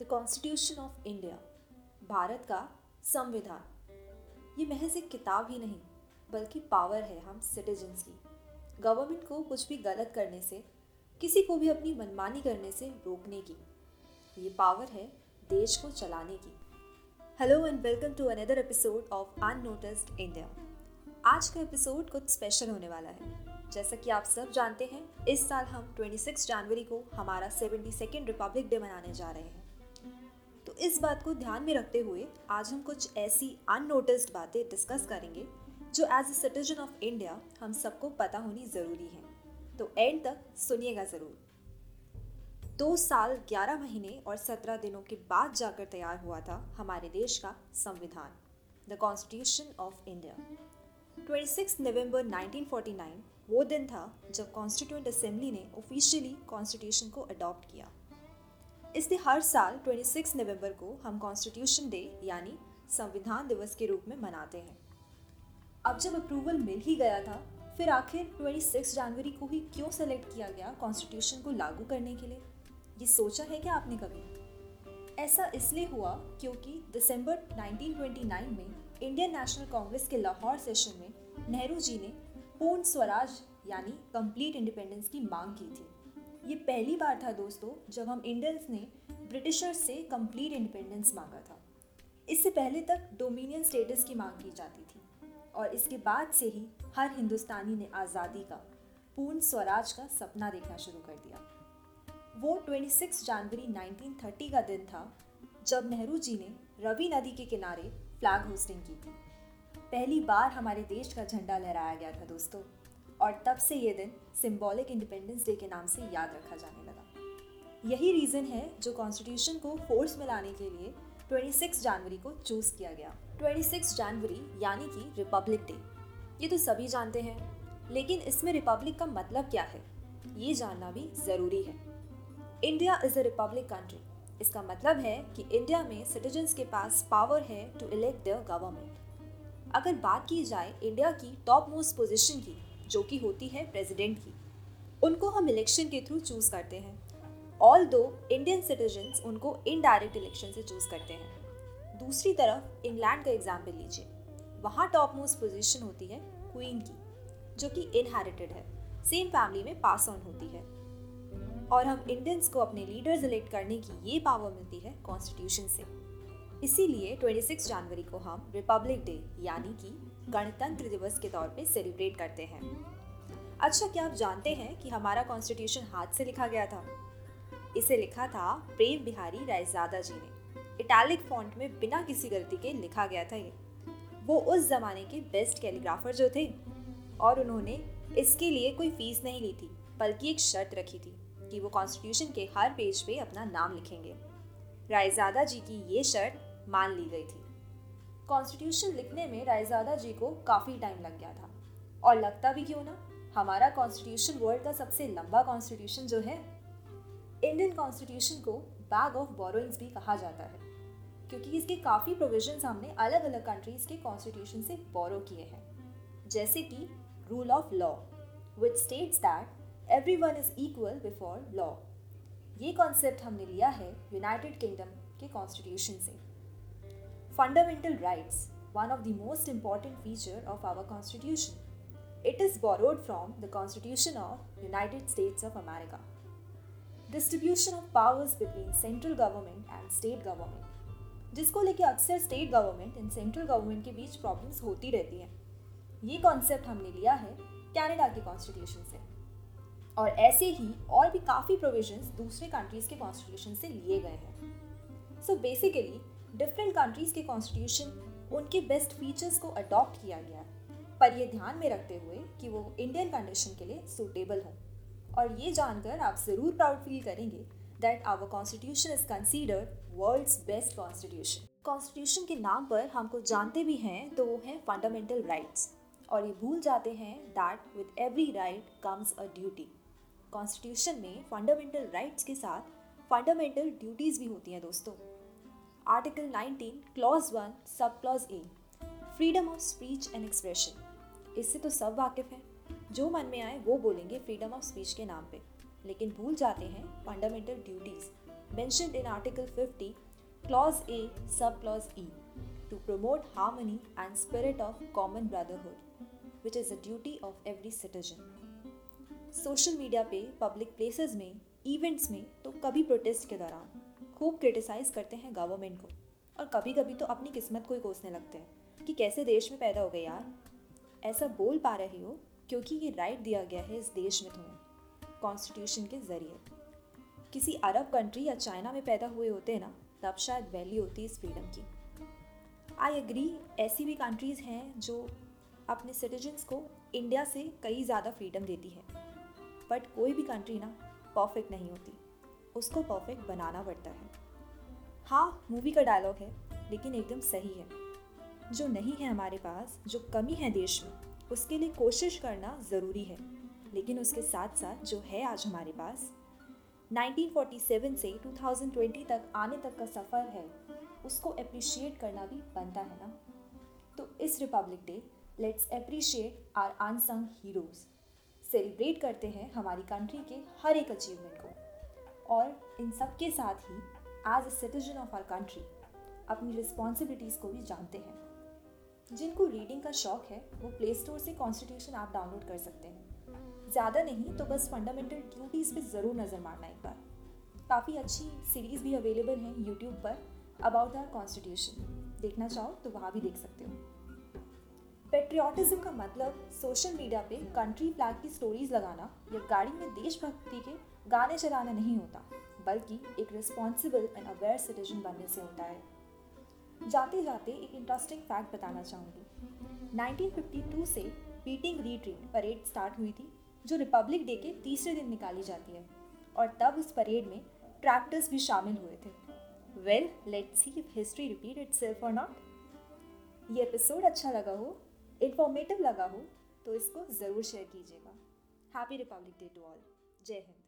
The constitution of India Bharat का संविधान। ये महज एक किताब ही नहीं, बल्कि पावर है हम सिटीजन्स की। गवर्नमेंट को कुछ भी गलत करने से, किसी को भी अपनी मनमानी करने से रोकने की। ये पावर है देश को चलाने की। Hello and welcome to another episode of unnoticed India आज का एपिसोड कुछ स्पेशल होने वाला है। जैसा कि आप सब जानते हैं, इस साल हम 26 जनवरी को हमारा सेवेंटी सेकेंड रिपब्लिक डे मनाने जा रहे हैं। इस बात को ध्यान में रखते हुए आज हम कुछ ऐसी अननोटिस्ड बातें डिस्कस करेंगे, जो as a citizen of India हम सबको पता होनी ज़रूरी है। तो एंड तक सुनिएगा ज़रूर। दो साल ग्यारह महीने और सत्रह दिनों के बाद जाकर तैयार हुआ था हमारे देश का संविधान द कॉन्स्टिट्यूशन ऑफ़ इंडिया 26 नवंबर 1949 वो दिन था जब कॉन्स्टिट्यूंट असेंबली ने ऑफिशियली कॉन्स्टिट्यूशन को अडॉप्ट किया। इसलिए हर साल 26 नवंबर को हम कॉन्स्टिट्यूशन डे यानी संविधान दिवस के रूप में मनाते हैं। अब जब अप्रूवल मिल ही गया था, फिर आखिर 26 जनवरी को ही क्यों सेलेक्ट किया गया कॉन्स्टिट्यूशन को लागू करने के लिए? ये सोचा है क्या आपने कभी? ऐसा इसलिए हुआ क्योंकि दिसंबर 1929 में इंडियन नेशनल कांग्रेस के लाहौर सेशन में नेहरू जी ने पूर्ण स्वराज, यानी कंप्लीट इंडिपेंडेंस की मांग की थी। ये पहली बार था दोस्तों, जब हम इंडियंस ने ब्रिटिशर्स से कंप्लीट इंडिपेंडेंस मांगा था। इससे पहले तक डोमिनियन स्टेटस की मांग की जाती थी और इसके बाद से ही हर हिंदुस्तानी ने आज़ादी का, पूर्ण स्वराज का सपना देखना शुरू कर दिया। वो 26 जनवरी 1930 का दिन था, जब नेहरू जी ने रवि नदी के किनारे फ्लैग होस्टिंग की थी। पहली बार हमारे देश का झंडा लहराया गया था दोस्तों। और तब से ये दिन सिंबॉलिक इंडिपेंडेंस डे के नाम से याद रखा जाने लगा। यही रीज़न है जो कॉन्स्टिट्यूशन को फोर्स में लाने के लिए 26 जनवरी को चूज़ किया गया। 26 जनवरी यानी कि रिपब्लिक डे ये तो सभी जानते हैं, लेकिन इसमें रिपब्लिक का मतलब क्या है? ये जानना भी ज़रूरी है। India is a republic country इसका मतलब है कि इंडिया में सिटीजन्स के पास पावर है टू इलेक्ट द गवर्नमेंट अगर बात की जाए इंडिया की टॉप मोस्ट पोजिशन की जो कि होती है प्रेसिडेंट की। उनको हम इलेक्शन के थ्रू चूज़ करते हैं। ऑल दो इंडियन सिटीजन्स उनको इनडायरेक्ट इलेक्शन से चूज़ करते हैं। दूसरी तरफ़ इंग्लैंड का एग्ज़ाम्पल लीजिए। वहाँ टॉप मोस्ट पोजिशन होती है क्वीन की, जो कि इनहेरिटेड है। सेम फैमिली में पास ऑन होती है। और हम इंडियंस को अपने लीडर्स इलेक्ट करने की ये पावर मिलती है कॉन्स्टिट्यूशन से। इसीलिए 26 जनवरी को हम रिपब्लिक डे यानी कि गणतंत्र दिवस के तौर पे सेलिब्रेट करते हैं। अच्छा क्या आप जानते हैं कि हमारा कॉन्स्टिट्यूशन हाथ से लिखा गया था? इसे लिखा था प्रेम बिहारी रायजादा जी ने। इटैलिक फॉन्ट में बिना किसी गलती के लिखा गया था ये। वो उस जमाने के बेस्ट कैलीग्राफर जो थे, और उन्होंने इसके लिए कोई फ़ीस नहीं ली थी, बल्कि एक शर्त रखी थी कि वो कॉन्स्टिट्यूशन के हर पेज पे अपना नाम लिखेंगे। रायजादा जी की ये शर्त मान ली गई थी। कॉन्स्टिट्यूशन लिखने में रायजादा जी को काफ़ी टाइम लग गया था। और लगता भी क्यों ना? हमारा कॉन्स्टिट्यूशन वर्ल्ड का सबसे लंबा कॉन्स्टिट्यूशन जो है इंडियन कॉन्स्टिट्यूशन को बैग ऑफ़ बोरोइंग्स भी कहा जाता है। क्योंकि इसके काफ़ी प्रोविजंस हमने अलग अलग कंट्रीज़ के कॉन्स्टिट्यूशन से बोरो किए हैं। जैसे कि rule of law which states that everyone is equal before law ये कॉन्सेप्ट हमने लिया है यूनाइटेड किंगडम के कॉन्स्टिट्यूशन से। Fundamental rights, one of the most important feature of our constitution. It is borrowed from the Constitution of United States of America. Distribution of powers between central government and state government. जिसको लेके अक्सर state government and central government के बीच problems होती रहती हैं ये concept हमने लिया है कनाडा के कॉन्स्टिट्यूशन से और ऐसे ही और भी काफ़ी प्रोविजंस दूसरे कंट्रीज़ के कॉन्स्टिट्यूशन से लिए गए हैं सो बेसिकली कंट्रीज़ के कॉन्स्टिट्यूशन उनके बेस्ट फीचर्स को अडॉप्ट किया गया पर ये ध्यान में रखते हुए कि वो इंडियन कंडीशन के लिए सूटेबल हों। और ये जानकर आप ज़रूर प्राउड फील करेंगे that our constitution is considered world's best constitution constitution के नाम पर हम कुछ जानते भी हैं तो वो हैं फंडामेंटल राइट्स और ये भूल जाते हैं that with every right comes a duty constitution में फंडामेंटल राइट्स के साथ फंडामेंटल ड्यूटीज़ भी होती हैं दोस्तों। Article 19 clause one sub clause A freedom of speech and expression इससे तो सब वाकिफ हैं। जो मन में आए वो बोलेंगे फ्रीडम ऑफ़ स्पीच के नाम पे। लेकिन भूल जाते हैं fundamental duties mentioned in Article 50, Clause A, Subclause E, to promote harmony and spirit of common brotherhood which is a duty of every citizen social media पे पब्लिक प्लेसेस में events में तो कभी प्रोटेस्ट के दौरान खूब क्रिटिसाइज करते हैं गवर्नमेंट को। और कभी कभी तो अपनी किस्मत को ही कोसने लगते हैं कि कैसे देश में पैदा हो गए यार। ऐसा बोल पा रहे हो क्योंकि ये राइट दिया गया है इस देश में तुम्हें कॉन्स्टिट्यूशन के ज़रिए। किसी अरब कंट्री या चाइना में पैदा हुए होते ना, तब शायद वैल्यू होती इस फ्रीडम की। आई एग्री ऐसी भी कंट्रीज़ हैं जो अपने सिटीजन्स को इंडिया से कई ज़्यादा फ्रीडम देती है। बट कोई भी कंट्री ना परफेक्ट नहीं होती। उसको परफेक्ट बनाना पड़ता है। हाँ मूवी का डायलॉग है, लेकिन एकदम सही है। जो नहीं है हमारे पास, जो कमी है देश में, उसके लिए कोशिश करना ज़रूरी है। लेकिन उसके साथ साथ जो है आज हमारे पास 1947 से 2020 तक आने तक का सफ़र है, उसको अप्रिशिएट करना भी बनता है ना। तो इस republic day let's appreciate our unsung heroes celebrate करते हैं हमारी कंट्री के हर एक अचीवमेंट को। और इन सब के साथ ही as a citizen of our country अपनी रिस्पॉन्सिबिलिटीज़ को भी जानते हैं। जिनको रीडिंग का शौक है, वो प्ले स्टोर से कॉन्स्टिट्यूशन ऐप डाउनलोड कर सकते हैं। ज़्यादा नहीं तो बस फंडामेंटल ड्यूटीज़ पे ज़रूर नज़र मारना एक बार। काफ़ी अच्छी सीरीज़ भी अवेलेबल हैं यूट्यूब पर अबाउट आर कॉन्स्टिट्यूशन देखना चाहो तो वहाँ भी देख सकते हो। पेट्रियाटिज्म का मतलब सोशल मीडिया पे कंट्री फ्लैग की स्टोरीज लगाना या गाड़ी में देशभक्ति के गाने चलाना नहीं होता, बल्कि एक रिस्पॉन्सिबल एंड अवेयर सिटीजन बनने से होता है। जाते जाते एक इंटरेस्टिंग फैक्ट बताना चाहूँगी। 1952 से बीटिंग रीट्रीट परेड स्टार्ट हुई थी, जो रिपब्लिक डे के तीसरे दिन निकाली जाती है, और तब उस परेड में ट्रैक्टर्स भी शामिल हुए थे। Well let see if history repeat itself or not ये एपिसोड अच्छा लगा हो इन्फॉर्मेटिव लगा हो तो इसको ज़रूर शेयर कीजिएगा। Happy republic day to all जय हिंद।